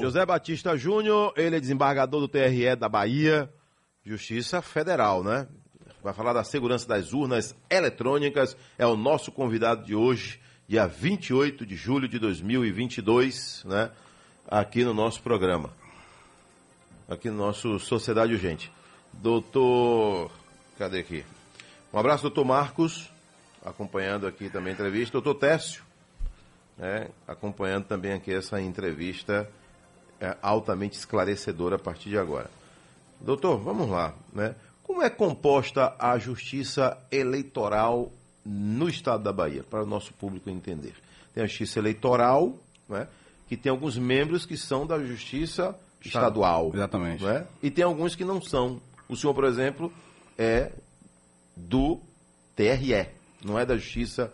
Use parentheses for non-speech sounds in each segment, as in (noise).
José Batista Júnior, ele é desembargador do TRE da Bahia, Justiça Federal, né? Vai falar da segurança das urnas eletrônicas, é o nosso convidado de hoje, dia 28 de julho de 2022, né? Aqui no nosso programa. Aqui no nosso Sociedade Urgente. Doutor. Cadê aqui? Um abraço, doutor Marcos, acompanhando aqui também a entrevista. Doutor Técio, né? acompanhando também aqui essa entrevista é, altamente esclarecedora a partir de agora. Doutor, vamos lá, né? Como é composta a justiça eleitoral no estado da Bahia, para o nosso público entender? Tem a justiça eleitoral, né? que tem alguns membros que são da justiça estadual. Exatamente. Né? E tem alguns que não são. O senhor, por exemplo, é do TRE, não é da justiça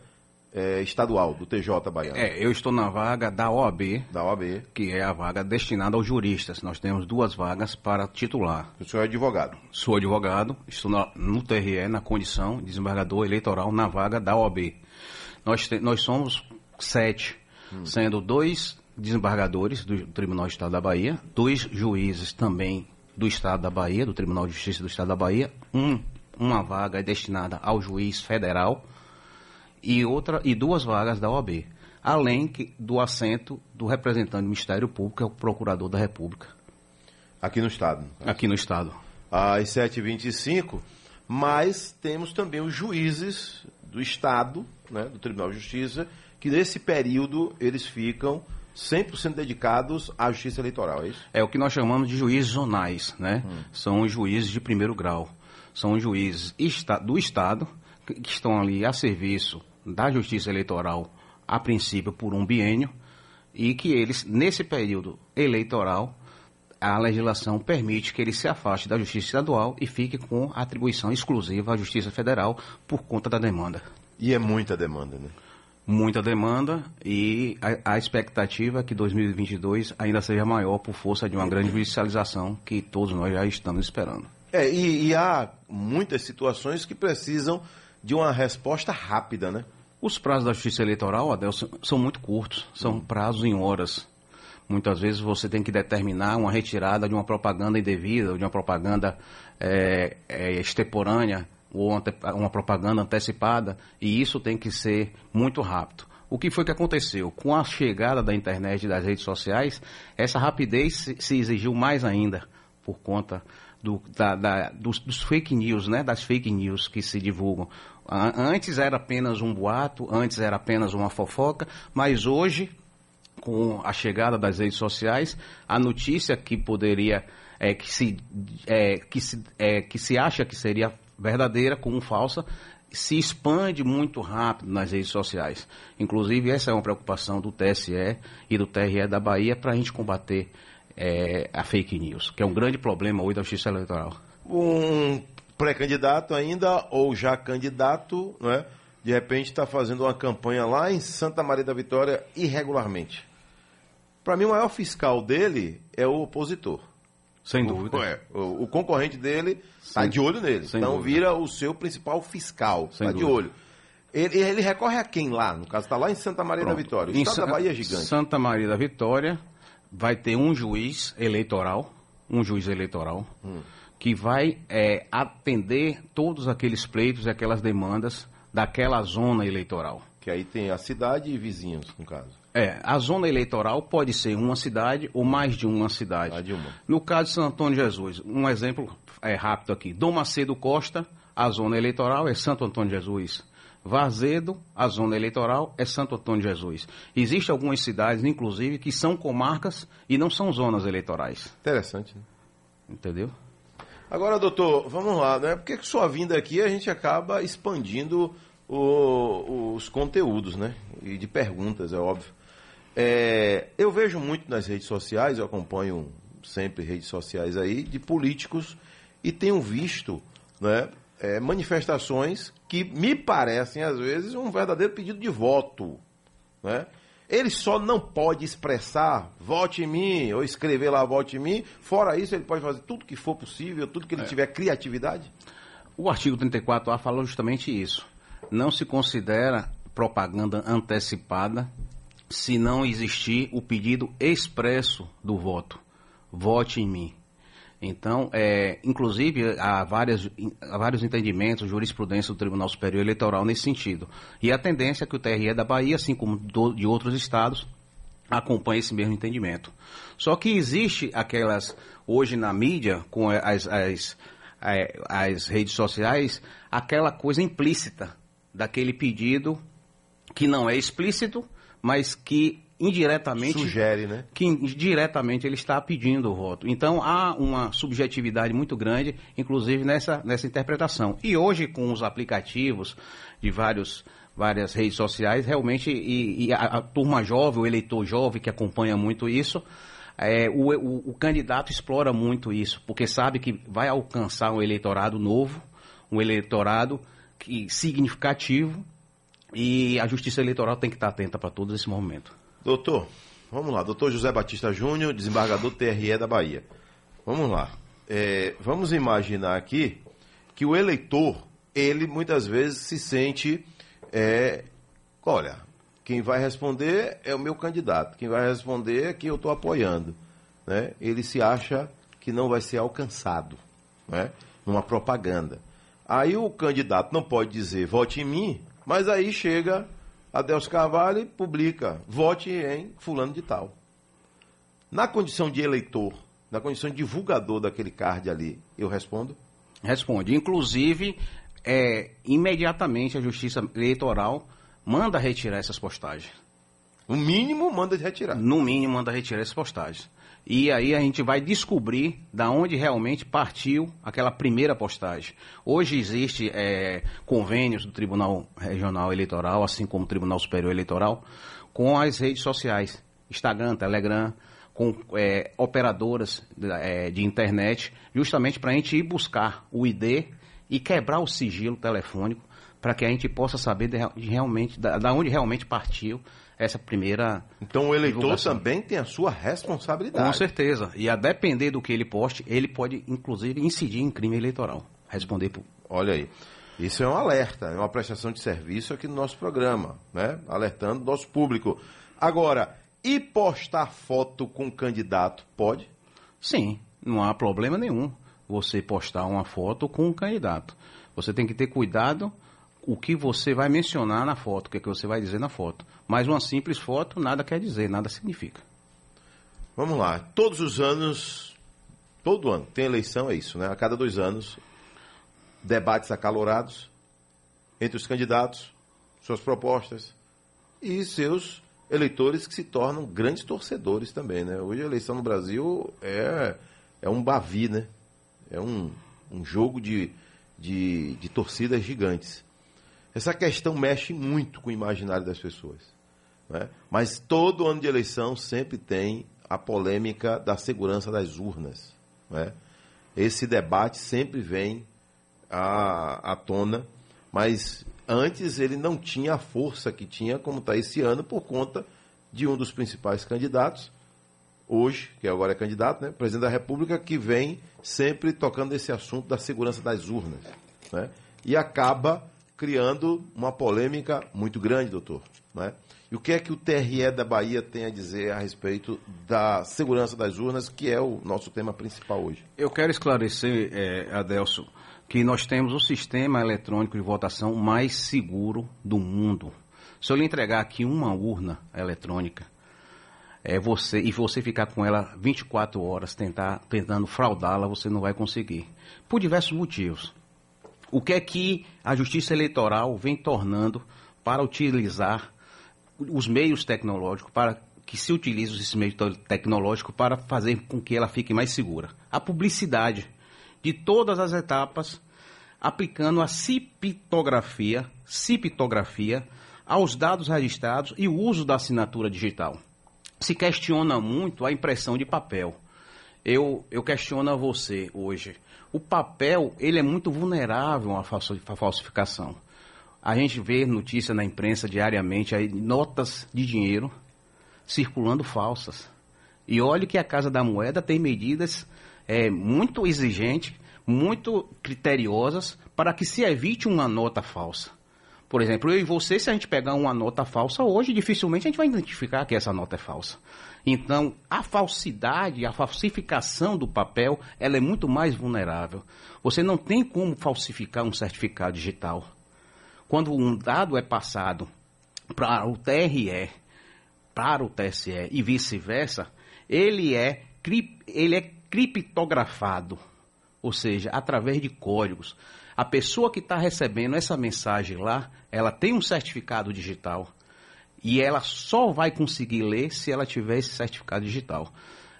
é, estadual, do TJ Baiano. É, eu estou na vaga da OAB, Da OAB. que é a vaga destinada aos juristas. Nós temos duas vagas para titular. O senhor é advogado. Sou advogado, estou na- no TRE, na condição de desembargador eleitoral na vaga da OAB. Nós, te- nós somos sete, sendo dois desembargadores do Tribunal de Estado da Bahia, dois juízes também do Estado da Bahia, do Tribunal de Justiça do Estado da Bahia, um, uma vaga é destinada ao juiz federal e outra e duas vagas da OAB, além que, do assento do representante do Ministério Público, que é o Procurador da República, Aqui no estado. aqui no Estado. Às 7h25, mas temos também os juízes do Estado, né, do Tribunal de Justiça, que nesse período eles ficam 100% dedicados à justiça eleitoral, é isso? É o que nós chamamos de juízes zonais, né? São os juízes de primeiro grau. São os juízes do Estado que estão ali a serviço da justiça eleitoral, a princípio por um biênio, e que eles, nesse período eleitoral, a legislação permite que ele se afaste da justiça estadual e fique com atribuição exclusiva à justiça federal por conta da demanda. E é muita demanda, né? Muita demanda e a, a expectativa é que 2022 ainda seja maior por força de uma grande judicialização que todos nós já estamos esperando. É, e, e há muitas situações que precisam de uma resposta rápida, né? Os prazos da justiça eleitoral, Adel, são, muito curtos, são prazos em horas. Muitas vezes você tem que determinar uma retirada de uma propaganda indevida, ou de uma propaganda é, é, extemporânea, ou ante- uma propaganda antecipada, e isso tem que ser muito rápido. O que foi que aconteceu? Com a chegada da internet e das redes sociais, essa rapidez se, se exigiu mais ainda, por conta do- da- da- dos, dos fake news, né? das fake news que se divulgam. Antes era apenas um boato, antes era apenas uma fofoca, mas hoje com a chegada das redes sociais, a notícia que poderia, é, que, se, é, que, se, é, que se acha que seria verdadeira como falsa, se expande muito rápido nas redes sociais. Inclusive, essa é uma preocupação do TSE e do TRE da Bahia para a gente combater é, a fake news, que é um grande problema hoje da justiça eleitoral. um pré-candidato ainda, ou já candidato, não é? de repente está fazendo uma campanha lá em Santa Maria da Vitória irregularmente. Para mim, o maior fiscal dele é o opositor. Sem O- dúvida. é, o, o concorrente dele está de olho nele. sem então dúvida. vira o seu principal fiscal. Está de olho. Ele, ele recorre a quem lá? No caso, está lá em Santa Maria da Pronto. Vitória. O Em estado da Bahia é gigante. Santa Maria da Vitória vai ter um juiz eleitoral, um juiz eleitoral, Hum. Que vai é, atender todos aqueles pleitos e aquelas demandas daquela zona eleitoral. Que aí tem a cidade e vizinhos, no caso. É, a zona eleitoral pode ser uma cidade ou mais de uma cidade. De uma. No caso de Santo Antônio de Jesus, um exemplo é, rápido aqui. Dom Macedo Costa, a zona eleitoral é Santo Antônio de Jesus. Varzedo, a zona eleitoral é Santo Antônio de Jesus. Existem algumas cidades, inclusive, que são comarcas e não são zonas eleitorais. Interessante, né? Entendeu? Agora, doutor, vamos lá, né? Porque sua vinda aqui a gente acaba expandindo o- os conteúdos, né? E de perguntas, é óbvio. É, eu vejo muito nas redes sociais, eu acompanho sempre redes sociais aí, de políticos e tenho visto né, é, manifestações que me parecem, às vezes, um verdadeiro pedido de voto. Né? Ele só não pode expressar vote em mim, ou escrever lá vote em mim. Fora isso, ele pode fazer tudo que for possível, tudo que ele tiver criatividade. O artigo 34A fala justamente isso. Não se considera propaganda antecipada se não existir o pedido expresso do voto. Vote em mim. Então, é, inclusive, há, várias, há vários entendimentos, jurisprudência do Tribunal Superior Eleitoral nesse sentido. E a tendência é que o TRE da Bahia, assim como do, de outros estados, acompanhe esse mesmo entendimento. Só que existe aquelas, hoje na mídia, com as, as, as redes sociais, aquela coisa implícita daquele pedido que não é explícito, mas que indiretamente sugere, né? Que indiretamente ele está pedindo o voto. Então há uma subjetividade muito grande, inclusive nessa nessa interpretação. E hoje com os aplicativos de vários várias redes sociais, realmente e, e a, a, turma jovem, o eleitor jovem que acompanha muito isso, é, o, o, o candidato explora muito isso, porque sabe que vai alcançar um eleitorado novo, um eleitorado que significativo e a Justiça Eleitoral tem que estar atenta para todo esse momento. Doutor, vamos lá. Doutor José Batista Júnior, desembargador TRE da Bahia. Vamos lá. É, vamos imaginar aqui que o eleitor, ele muitas vezes se sente, é, olha, quem vai responder é o meu candidato, quem vai responder é quem eu estou apoiando. Né? Ele se acha que não vai ser alcançado, né? numa propaganda. Aí o candidato não pode dizer vote em mim, mas aí chega Adelso Carvalho publica, vote em fulano de tal. Na condição de eleitor, na condição de divulgador daquele card ali, eu respondo? Responde. Inclusive, é, imediatamente a Justiça Eleitoral manda retirar essas postagens. O mínimo manda retirar. No mínimo manda retirar essas postagens. E aí a gente vai descobrir da onde realmente partiu aquela primeira postagem. Hoje existe é, convênios do Tribunal Regional Eleitoral, assim como o Tribunal Superior Eleitoral, com as redes sociais, Instagram, Telegram, com é, operadoras é, de internet, justamente para a gente ir buscar o ID e quebrar o sigilo telefônico para que a gente possa saber de, de realmente da, da onde realmente partiu essa primeira. Então o eleitor divulgação. também tem a sua responsabilidade. Com certeza. E a depender do que ele poste, ele pode, inclusive, incidir em crime eleitoral. Responder por. Olha aí. Isso é um alerta, é uma prestação de serviço aqui no nosso programa, né? Alertando o nosso público. Agora, e postar foto com candidato, pode? Sim, não há problema nenhum você postar uma foto com um candidato. Você tem que ter cuidado o que você vai mencionar na foto, o que, é que você vai dizer na foto. Mas uma simples foto nada quer dizer, nada significa. Vamos lá. Todos os anos, todo ano, tem eleição, é isso, né? A cada dois anos, debates acalorados entre os candidatos, suas propostas e seus eleitores que se tornam grandes torcedores também, né? Hoje a eleição no Brasil é, é um bavi, né? É um, um jogo de, de, de torcidas gigantes. Essa questão mexe muito com o imaginário das pessoas. Né? Mas todo ano de eleição sempre tem a polêmica da segurança das urnas. Né? Esse debate sempre vem à, à tona, mas antes ele não tinha a força que tinha como está esse ano por conta de um dos principais candidatos, hoje, que agora é candidato, né, presidente da República, que vem sempre tocando esse assunto da segurança das urnas. Né, e acaba criando uma polêmica muito grande, doutor. Né? E o que é que o TRE da Bahia tem a dizer a respeito da segurança das urnas, que é o nosso tema principal hoje? Eu quero esclarecer, é, Adelso, que nós temos o sistema eletrônico de votação mais seguro do mundo. Se eu lhe entregar aqui uma urna eletrônica, é você e você ficar com ela 24 horas tentar, tentando fraudá-la, você não vai conseguir. Por diversos motivos o que é que a Justiça Eleitoral vem tornando para utilizar os meios tecnológicos, para que se utilize esses meios tecnológicos para fazer com que ela fique mais segura? A publicidade de todas as etapas, aplicando a ciptografia, ciptografia aos dados registrados e o uso da assinatura digital. Se questiona muito a impressão de papel. Eu, eu questiono a você hoje o papel ele é muito vulnerável à falsificação. A gente vê notícia na imprensa diariamente aí notas de dinheiro circulando falsas. E olhe que a Casa da Moeda tem medidas é, muito exigentes, muito criteriosas para que se evite uma nota falsa. Por exemplo, eu e você, se a gente pegar uma nota falsa hoje, dificilmente a gente vai identificar que essa nota é falsa. Então, a falsidade, a falsificação do papel, ela é muito mais vulnerável. Você não tem como falsificar um certificado digital. Quando um dado é passado para o TRE, para o TSE e vice-versa, ele é, ele é criptografado, ou seja, através de códigos. A pessoa que está recebendo essa mensagem lá, ela tem um certificado digital e ela só vai conseguir ler se ela tiver esse certificado digital.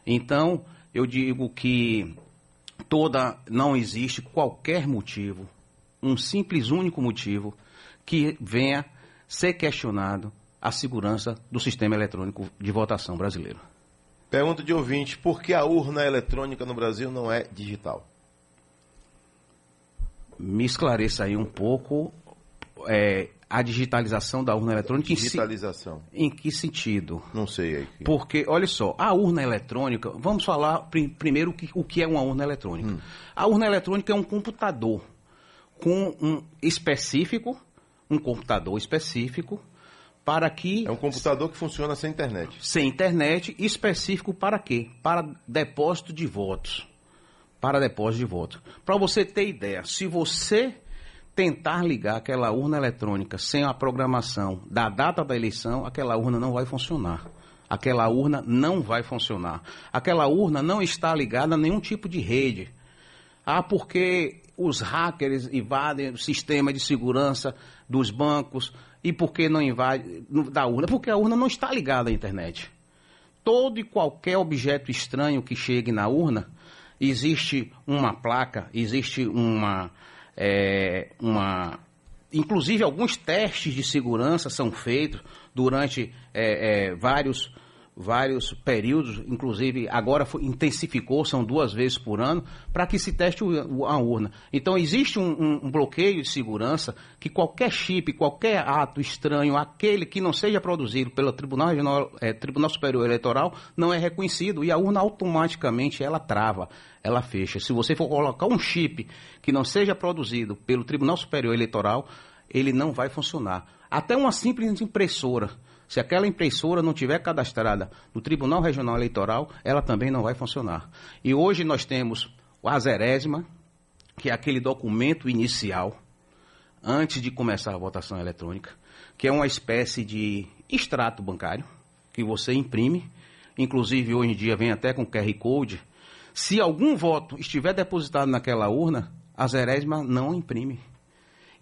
Então, eu digo que toda não existe qualquer motivo, um simples único motivo que venha ser questionado a segurança do sistema eletrônico de votação brasileiro. Pergunta de ouvinte: por que a urna eletrônica no Brasil não é digital? Me esclareça aí um pouco. É, a digitalização da urna eletrônica digitalização. Em, que sentido? Não sei aí. Porque olha só a urna eletrônica vamos falar prim, primeiro o que, o que é uma urna eletrônica. Hum. a urna eletrônica é um computador com um específico um computador específico para que é um computador que funciona sem internet. Sem internet específico para quê? Para depósito de votos. Para depósito de votos. Para você ter ideia se você tentar ligar aquela urna eletrônica sem a programação da data da eleição, aquela urna não vai funcionar. Aquela urna não vai funcionar. Aquela urna não está ligada a nenhum tipo de rede. Ah, porque os hackers invadem o sistema de segurança dos bancos e por que não invadem da urna? Porque a urna não está ligada à internet. Todo e qualquer objeto estranho que chegue na urna, existe uma placa, existe uma, é, uma. Inclusive, alguns testes de segurança são feitos durante é, é, vários, vários períodos, inclusive agora foi, intensificou, são duas vezes por ano, para que se teste o, a urna. Então, existe um, um, um, bloqueio de segurança que qualquer chip, qualquer ato estranho, aquele que não seja produzido pelo Tribunal, Regional, é, Tribunal Superior Eleitoral, não é reconhecido e a urna automaticamente ela trava ela fecha. Se você for colocar um chip que não seja produzido pelo Tribunal Superior Eleitoral, ele não vai funcionar. Até uma simples impressora, se aquela impressora não tiver cadastrada no Tribunal Regional Eleitoral, ela também não vai funcionar. E hoje nós temos o Azerésima, que é aquele documento inicial, antes de começar a votação eletrônica, que é uma espécie de extrato bancário que você imprime. Inclusive, hoje em dia vem até com QR Code se algum voto estiver depositado naquela urna, a Zerésima não imprime.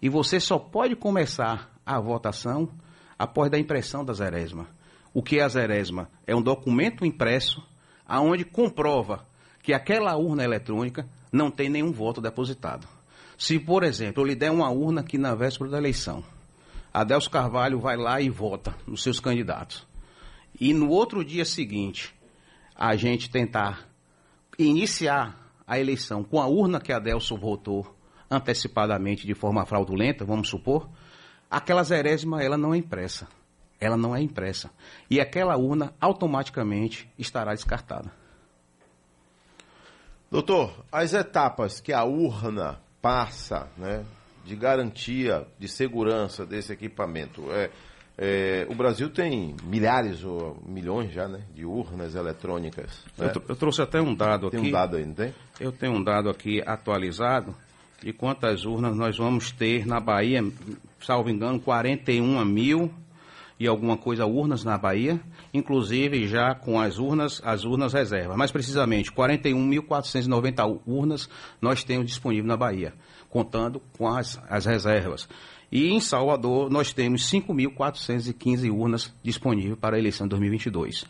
E você só pode começar a votação após da impressão da Zerésima. O que é a Zerésima? É um documento impresso aonde comprova que aquela urna eletrônica não tem nenhum voto depositado. Se, por exemplo, eu lhe der uma urna aqui na véspera da eleição, Adelso Carvalho vai lá e vota nos seus candidatos. E no outro dia seguinte, a gente tentar iniciar a eleição com a urna que Adelson votou antecipadamente de forma fraudulenta, vamos supor, aquela zerésima ela não é impressa. Ela não é impressa. E aquela urna automaticamente estará descartada. Doutor, as etapas que a urna passa, né, de garantia, de segurança desse equipamento, é, é, o Brasil tem milhares ou milhões já, né, de urnas eletrônicas. Né? Eu, eu, trouxe até um dado tem aqui. Tem um dado aí, não tem? Eu tenho um dado aqui atualizado de quantas urnas nós vamos ter na Bahia, salvo engano, 41 mil e alguma coisa urnas na Bahia, inclusive já com as urnas, as urnas reservas. Mais precisamente, 41.490 urnas nós temos disponível na Bahia, contando com as, as reservas. E em Salvador, nós temos 5.415 urnas disponíveis para a eleição de 2022.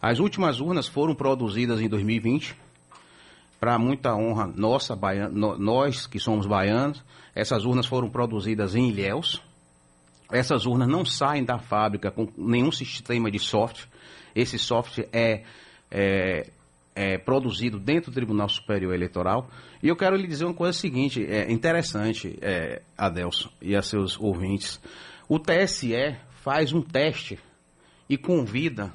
As últimas urnas foram produzidas em 2020, para muita honra nossa, baiano, nós que somos baianos. Essas urnas foram produzidas em Ilhéus. Essas urnas não saem da fábrica com nenhum sistema de software. Esse software é, é é, produzido dentro do Tribunal Superior Eleitoral. E eu quero lhe dizer uma coisa seguinte, é interessante, é, Adelson e a seus ouvintes. O TSE faz um teste e convida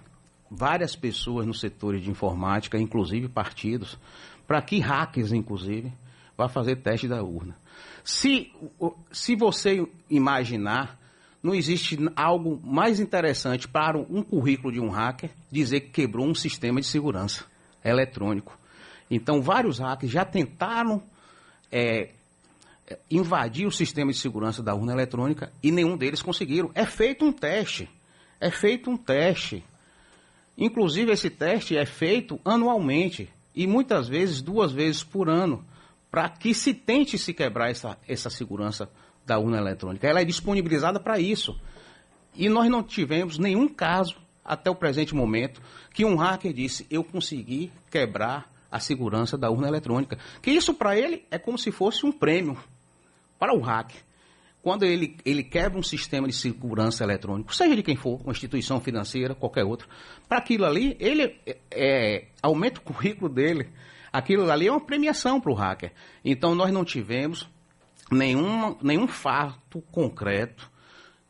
várias pessoas no setor de informática, inclusive partidos, para que hackers, inclusive, vai fazer teste da urna. Se, se você imaginar, não existe algo mais interessante para um currículo de um hacker dizer que quebrou um sistema de segurança eletrônico. Então, vários hackers já tentaram é, invadir o sistema de segurança da urna eletrônica e nenhum deles conseguiram. É feito um teste. É feito um teste. Inclusive, esse teste é feito anualmente e muitas vezes duas vezes por ano, para que se tente se quebrar essa, essa segurança da urna eletrônica. Ela é disponibilizada para isso. E nós não tivemos nenhum caso, até o presente momento, que um hacker disse: eu consegui quebrar a segurança da urna eletrônica. Que isso para ele é como se fosse um prêmio para o hacker. Quando ele, ele quebra um sistema de segurança eletrônico, seja de quem for, uma instituição financeira, qualquer outra, para aquilo ali, ele é, é, aumenta o currículo dele. Aquilo ali é uma premiação para o hacker. Então nós não tivemos nenhum, nenhum fato concreto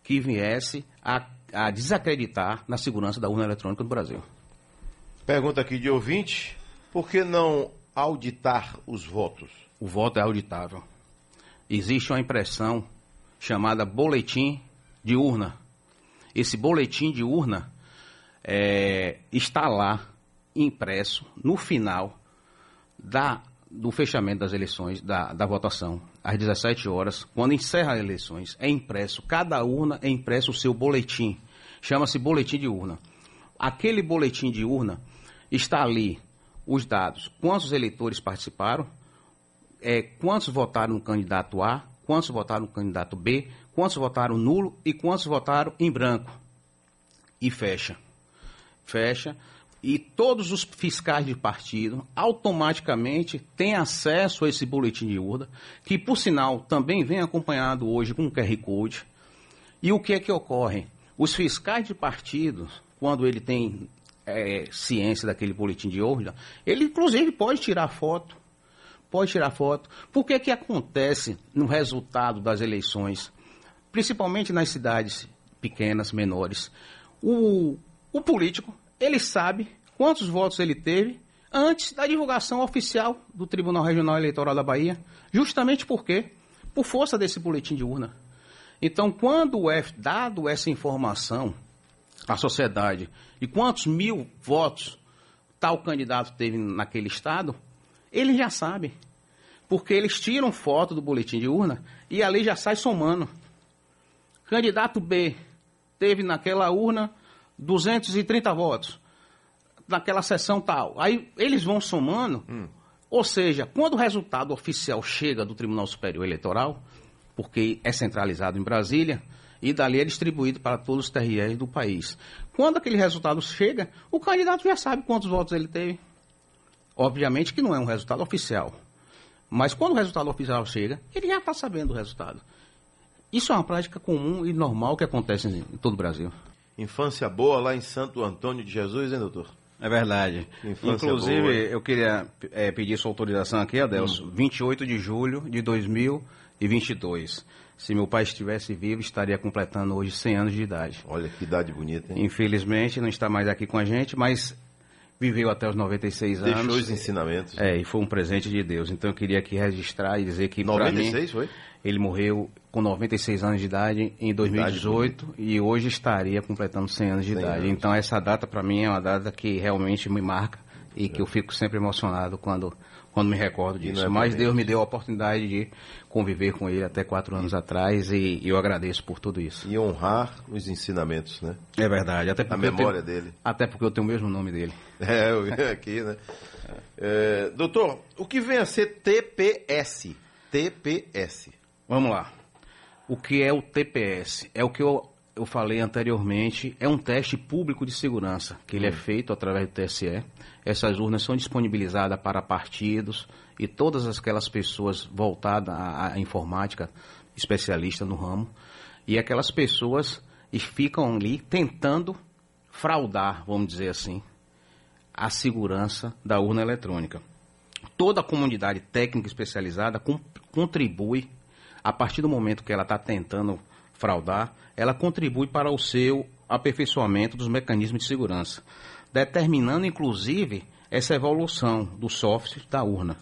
que viesse a, a desacreditar na segurança da urna eletrônica do Brasil. Pergunta aqui de ouvinte: por que não auditar os votos? O voto é auditável. Existe uma impressão chamada boletim de urna. Esse boletim de urna é, está lá impresso no final da, do fechamento das eleições, da, da votação, às 17 horas, quando encerra as eleições, é impresso, cada urna é impresso o seu boletim. Chama-se boletim de urna. Aquele boletim de urna está ali os dados, quantos eleitores participaram, é, quantos votaram no candidato A, quantos votaram no candidato B, quantos votaram nulo e quantos votaram em branco. E fecha. Fecha. E todos os fiscais de partido automaticamente têm acesso a esse boletim de urna, que por sinal também vem acompanhado hoje com QR Code. E o que é que ocorre? Os fiscais de partido, quando ele tem é, ciência daquele boletim de urna, ele inclusive pode tirar foto. Pode tirar foto. Por que que acontece no resultado das eleições, principalmente nas cidades pequenas, menores? O, o político, ele sabe quantos votos ele teve antes da divulgação oficial do Tribunal Regional Eleitoral da Bahia, justamente por quê? Por força desse boletim de urna. Então, quando é dado essa informação à sociedade e quantos mil votos tal candidato teve naquele estado, ele já sabe. Porque eles tiram foto do boletim de urna e ali já sai somando. Candidato B teve naquela urna 230 votos. Naquela sessão tal. Aí eles vão somando. Hum. Ou seja, quando o resultado oficial chega do Tribunal Superior Eleitoral, porque é centralizado em Brasília, e dali é distribuído para todos os TREs do país. Quando aquele resultado chega, o candidato já sabe quantos votos ele teve. Obviamente que não é um resultado oficial. Mas quando o resultado oficial chega, ele já está sabendo o resultado. Isso é uma prática comum e normal que acontece em todo o Brasil. Infância boa lá em Santo Antônio de Jesus, hein, doutor? É verdade. Infância Inclusive, boa. eu queria é, pedir sua autorização aqui, Adelso. Hum. 28 de julho de 2022. Se meu pai estivesse vivo, estaria completando hoje 100 anos de idade. Olha que idade bonita, hein? Infelizmente, não está mais aqui com a gente, mas viveu até os 96 Deixou anos. Deixou os ensinamentos. É, e foi um presente de Deus. Então eu queria aqui registrar e dizer que 96 mim, foi? Ele morreu com 96 anos de idade em 2018 idade e hoje estaria completando 100 anos de 100 idade. Anos. Então essa data para mim é uma data que realmente me marca e é. que eu fico sempre emocionado quando quando me recordo disso. É Mas Deus me deu a oportunidade de conviver com ele até quatro anos atrás e, e eu agradeço por tudo isso. E honrar os ensinamentos, né? É verdade. Até a memória tenho, dele. Até porque eu tenho o mesmo nome dele. (laughs) É, eu vi aqui, né? É, doutor, o que vem a ser TPS? TPS. Vamos lá. O que é o TPS? É o que eu, eu falei anteriormente, é um teste público de segurança, que ele hum. é feito através do TSE. Essas urnas são disponibilizadas para partidos e todas aquelas pessoas voltadas à, à informática, especialista no ramo, e aquelas pessoas ficam ali tentando fraudar, vamos dizer assim, a segurança da urna eletrônica. Toda a comunidade técnica especializada contribui, a partir do momento que ela está tentando fraudar, ela contribui para o seu aperfeiçoamento dos mecanismos de segurança, determinando inclusive essa evolução do software da urna.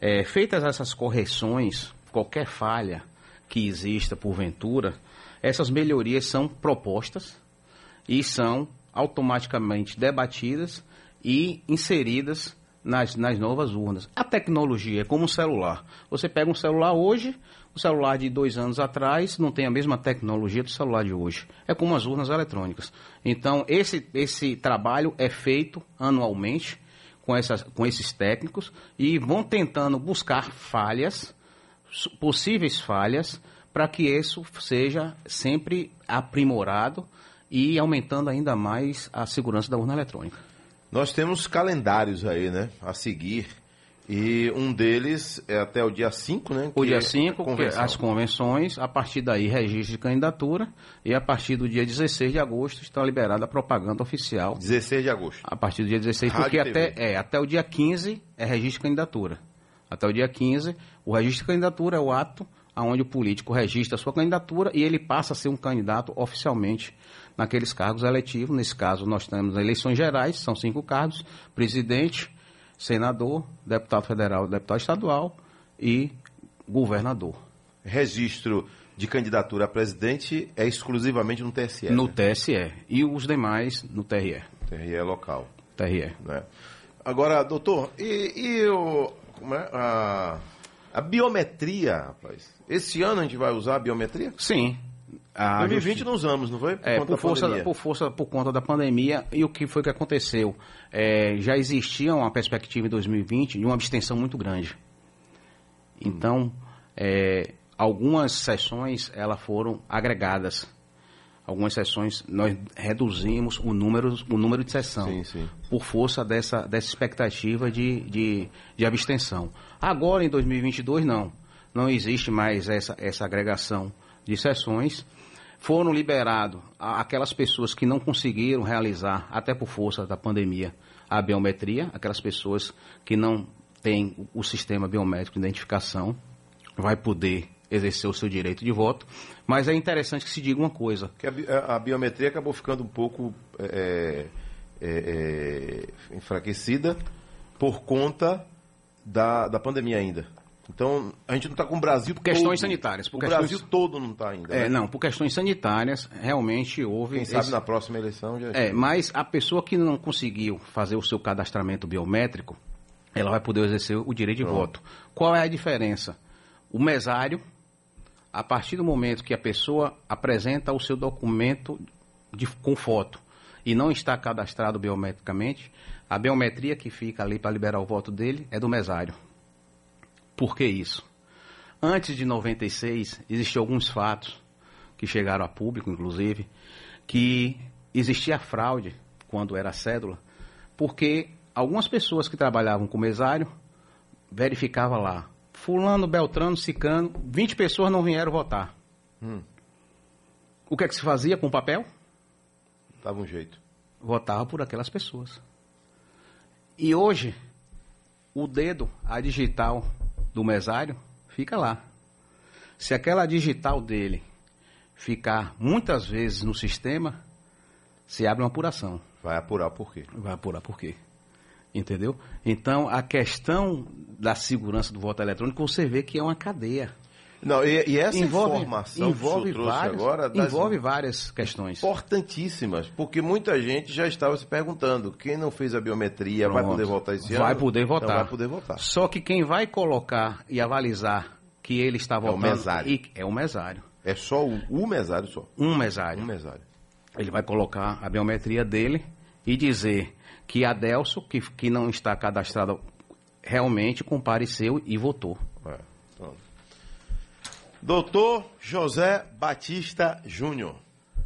É, feitas essas correções, qualquer falha que exista porventura, essas melhorias são propostas e são automaticamente debatidas e inseridas nas, nas novas urnas. A tecnologia é como um celular. Você pega um celular hoje, o celular de dois anos atrás não tem a mesma tecnologia do celular de hoje. É como as urnas eletrônicas. Então, esse, esse trabalho é feito anualmente com, essas, com esses técnicos e vão tentando buscar falhas, possíveis falhas, para que isso seja sempre aprimorado e aumentando ainda mais a segurança da urna eletrônica. Nós temos calendários aí, né, a seguir. E um deles é até o dia 5, né? O dia 5, é as convenções, a partir daí registro de candidatura e a partir do dia 16 de agosto está liberada a propaganda oficial. 16 de agosto. A partir do dia 16, Rádio porque até, é, até o dia 15 é registro de candidatura. Até o dia 15, o registro de candidatura é o ato onde o político registra a sua candidatura e ele passa a ser um candidato oficialmente naqueles cargos eletivos. Nesse caso, nós temos eleições gerais, são cinco cargos: presidente, senador, deputado federal, deputado estadual e governador. Registro de candidatura a presidente é exclusivamente no TSE. No né? TSE. E os demais no TRE. TRE local. TRE. Né? Agora, doutor, e, e o, é, a, a biometria, rapaz? Esse ano a gente vai usar a biometria? Sim. A 2020 justi... não usamos, não foi? Por, é, por força, por força, por conta da pandemia. E o que foi que aconteceu? É, já existia uma perspectiva em 2020 de uma abstenção muito grande. Então, é, algumas sessões elas foram agregadas. Algumas sessões nós reduzimos o número, o número de sessão sim, sim. por força dessa, dessa expectativa de, de, de abstenção. Agora, em 2022, não. Não existe mais essa, essa agregação de sessões foram liberados aquelas pessoas que não conseguiram realizar, até por força da pandemia, a biometria, aquelas pessoas que não têm o sistema biométrico de identificação, vai poder exercer o seu direito de voto. Mas é interessante que se diga uma coisa. Que a, biometria acabou ficando um pouco é, é, é, enfraquecida por conta da, da pandemia ainda. Então, a gente não está com o Brasil por questões todo. sanitárias. Por o questões... Brasil todo não está ainda. É, né? não, por questões sanitárias, realmente houve... Quem esse... sabe na próxima eleição já... É, mas a pessoa que não conseguiu fazer o seu cadastramento biométrico, ela vai poder exercer o direito de Pronto. voto. Qual é a diferença? O mesário, a partir do momento que a pessoa apresenta o seu documento de, com foto e não está cadastrado biometricamente, a biometria que fica ali para liberar o voto dele é do mesário. Por que isso? Antes de 96, existiam alguns fatos que chegaram a público, inclusive, que existia fraude quando era cédula, porque algumas pessoas que trabalhavam com mesário verificavam lá, fulano, beltrano, cicano, 20 pessoas não vieram votar. Hum. O que é que se fazia com o papel? Dava um jeito. Votava por aquelas pessoas. E hoje, o dedo, a digital, do mesário fica lá. Se aquela digital dele ficar muitas vezes no sistema, se abre uma apuração. Vai apurar por quê? Vai apurar por quê. Entendeu? Então, a questão da segurança do voto eletrônico, você vê que é uma cadeia. Não, e, e essa envolve, informação envolve que várias, agora envolve várias questões importantíssimas, porque muita gente já estava se perguntando quem não fez a biometria Pronto. vai poder votar esse ano? Vai poder votar. Então vai poder votar. Só que quem vai colocar e avalizar que ele está votando é o mesário. é o mesário. É só o, o mesário só. Um mesário. Um mesário. Ele vai colocar a biometria dele e dizer que Adelso, que, que não está cadastrado realmente compareceu e votou. Doutor José Batista Júnior,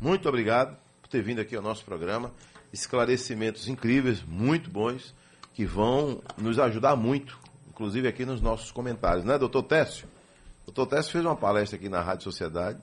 muito obrigado por ter vindo aqui ao nosso programa. Esclarecimentos incríveis, muito bons, que vão nos ajudar muito, inclusive aqui nos nossos comentários, né, doutor Técio? Doutor Técio fez uma palestra aqui na Rádio Sociedade,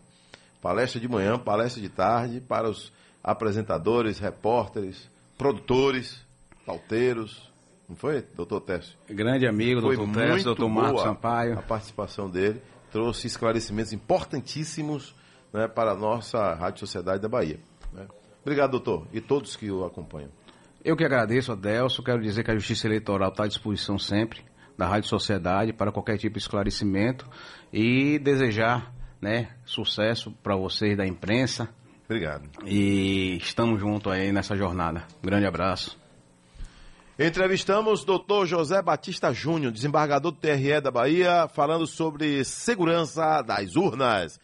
palestra de manhã, palestra de tarde, para os apresentadores, repórteres, produtores, pauteiros, não foi, doutor Técio? Grande amigo, doutor Técio, doutor Marcos Sampaio. A participação dele trouxe esclarecimentos importantíssimos né, para a nossa Rádio Sociedade da Bahia. Né? Obrigado, doutor, e todos que o acompanham. Eu que agradeço, Adelso. Quero dizer que a Justiça Eleitoral está à disposição sempre da Rádio Sociedade para qualquer tipo de esclarecimento e desejar né, sucesso para vocês da imprensa. Obrigado. E estamos juntos aí nessa jornada. Um grande abraço. Entrevistamos o José Batista Júnior, desembargador do TRE da Bahia, falando sobre segurança das urnas.